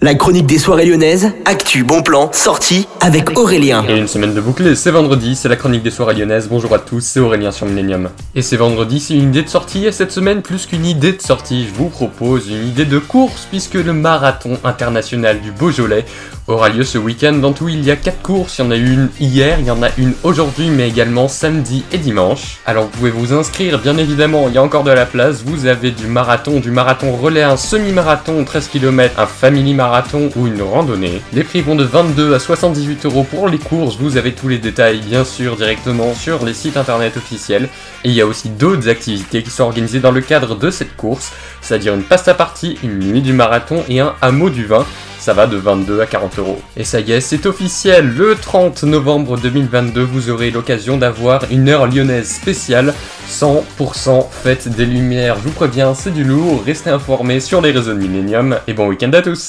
La chronique des soirées lyonnaises, actu, bon plan, sortie avec Aurélien. Et une semaine de bouclés, c'est vendredi, c'est la chronique des soirées lyonnaises. Bonjour à tous, c'est Aurélien sur Millennium. Et c'est vendredi, c'est une idée de sortie, et cette semaine, plus qu'une idée de sortie, je vous propose une idée de course, puisque le marathon international du Beaujolais aura lieu ce week-end. Dans tout, il y a 4 courses, il y en a une hier, il y en a une aujourd'hui, mais également samedi et dimanche. Alors vous pouvez vous inscrire, bien évidemment, il y a encore de la place. Vous avez du marathon, du marathon relais, un semi-marathon, 13 km, un family marathon ou une randonnée. Les prix vont de 22 à 78 euros pour les courses. Vous avez tous les détails bien sûr directement sur les sites internet officiels. Et il y a aussi d'autres activités qui sont organisées dans le cadre de cette course, c'est-à-dire une pasta partie, une nuit du marathon et un hameau du vin ça va de 22 à 40 euros. Et ça y est, c'est officiel, le 30 novembre 2022, vous aurez l'occasion d'avoir une heure lyonnaise spéciale, 100% fête des lumières. Je vous préviens, c'est du lourd, restez informés sur les réseaux de Millennium, et bon week-end à tous